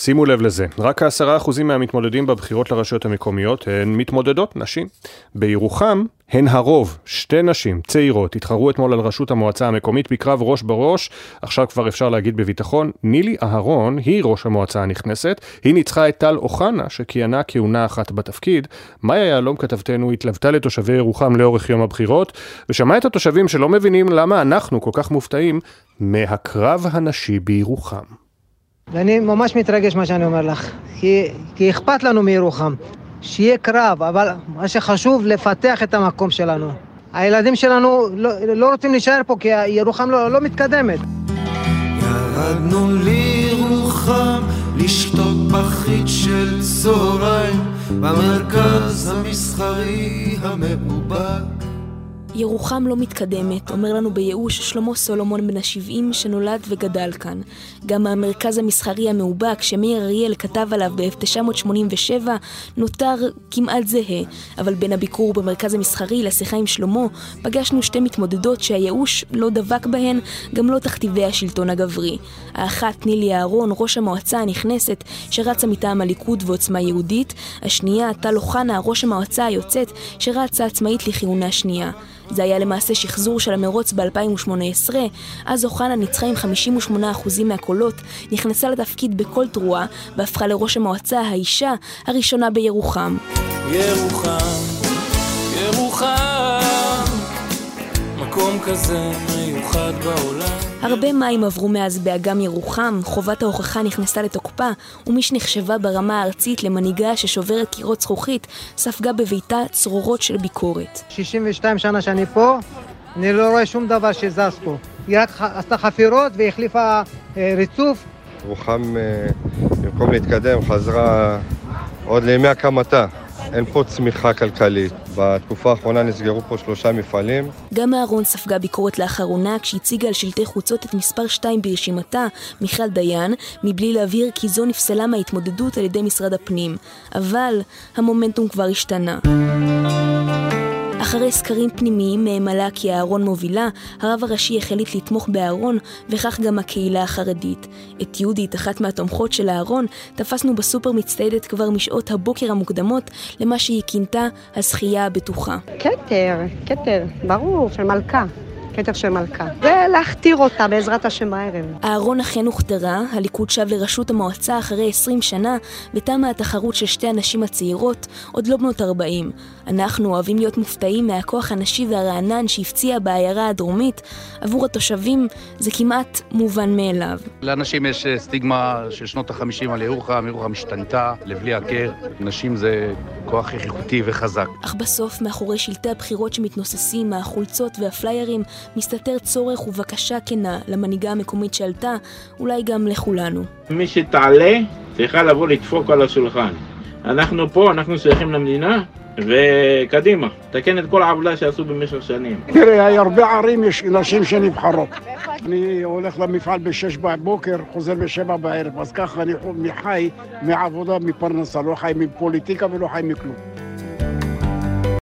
שימו לב לזה, רק העשרה אחוזים מהמתמודדים בבחירות לרשויות המקומיות הן מתמודדות נשים. בירוחם הן הרוב, שתי נשים צעירות התחרו אתמול על ראשות המועצה המקומית בקרב ראש בראש, עכשיו כבר אפשר להגיד בביטחון, נילי אהרון היא ראש המועצה הנכנסת, היא ניצחה את טל אוחנה שכיהנה כהונה אחת בתפקיד. מאיה יהלום כתבתנו התלוותה לתושבי ירוחם לאורך יום הבחירות, ושמעה את התושבים שלא מבינים למה אנחנו כל כך מופתעים מהקרב הנשי בירוחם. ואני ממש מתרגש מה שאני אומר לך, כי, כי אכפת לנו מירוחם. שיהיה קרב, אבל מה שחשוב, לפתח את המקום שלנו. הילדים שלנו לא, לא רוצים להישאר פה כי ירוחם לא, לא מתקדמת. ירדנו לירוחם לשתות פחית של צהריים במרכז המסחרי המאובק ירוחם לא מתקדמת, אומר לנו בייאוש שלמה סולומון בן ה-70 שנולד וגדל כאן. גם המרכז המסחרי המאובק שמאיר אריאל כתב עליו ב-1987 נותר כמעט זהה, אבל בין הביקור במרכז המסחרי לשיחה עם שלמה פגשנו שתי מתמודדות שהייאוש לא דבק בהן, גם לא תכתיבי השלטון הגברי. האחת נילי אהרון, ראש המועצה הנכנסת שרצה מטעם הליכוד ועוצמה יהודית, השנייה טל אוחנה, ראש המועצה היוצאת שרצה עצמאית לכהונה שנייה. זה היה למעשה שחזור של המרוץ ב-2018, אז אוחנה ניצחה עם 58% מהקולות, נכנסה לתפקיד בכל תרועה, והפכה לראש המועצה האישה הראשונה בירוחם. ירוחם, ירוחם, מקום כזה מיוחד בעולם. הרבה מים עברו מאז באגם ירוחם, חובת ההוכחה נכנסה לתוקפה, ומי שנחשבה ברמה הארצית למנהיגה ששוברת קירות זכוכית, ספגה בביתה צרורות של ביקורת. 62 שנה שאני פה, אני לא רואה שום דבר שזז פה. היא רק עשתה חפירות והחליפה אה, ריצוף. ירוחם, אה, במקום להתקדם, חזרה עוד לימי הקמתה. אין פה צמיחה כלכלית. בתקופה האחרונה נסגרו פה שלושה מפעלים. גם אהרון ספגה ביקורת לאחרונה כשהציגה על שלטי חוצות את מספר 2 ברשימתה, מיכל דיין, מבלי להבהיר כי זו נפסלה מההתמודדות על ידי משרד הפנים. אבל המומנטום כבר השתנה. אחרי סקרים פנימיים מהם עלה כי אהרון מובילה, הרב הראשי החליט לתמוך באהרון, וכך גם הקהילה החרדית. את יהודית, אחת מהתומכות של אהרון, תפסנו בסופר מצטיידת כבר משעות הבוקר המוקדמות למה שהיא כינתה הזכייה הבטוחה. כתר, כתר, ברור, של מלכה. כתר של מלכה, ולהכתיר אותה בעזרת השם הערב. אהרון אכן הוכתרה, הליכוד שב לראשות המועצה אחרי 20 שנה, ותמה התחרות של שתי הנשים הצעירות, עוד לא בנות 40. אנחנו אוהבים להיות מופתעים מהכוח הנשי והרענן שהפציע בעיירה הדרומית, עבור התושבים זה כמעט מובן מאליו. לאנשים יש אה, סטיגמה של שנות ה-50 על ירוחם, ירוחם השתנתה לבלי הכר, נשים זה כוח איכותי וחזק. אך בסוף, מאחורי שלטי הבחירות שמתנוססים, החולצות והפליירים, מסתתר צורך ובקשה כנה למנהיגה המקומית שעלתה, אולי גם לכולנו. מי שתעלה צריכה לבוא לדפוק על השולחן. אנחנו פה, אנחנו שייכים למדינה, וקדימה, תקן את כל העבודה שעשו במשך שנים. תראה, הרבה ערים יש נשים שנבחרות. אני הולך למפעל בשש בבוקר, חוזר בשבע בערב, אז ככה אני חי מעבודה, מפרנסה, לא חי מפוליטיקה ולא חי מכלום.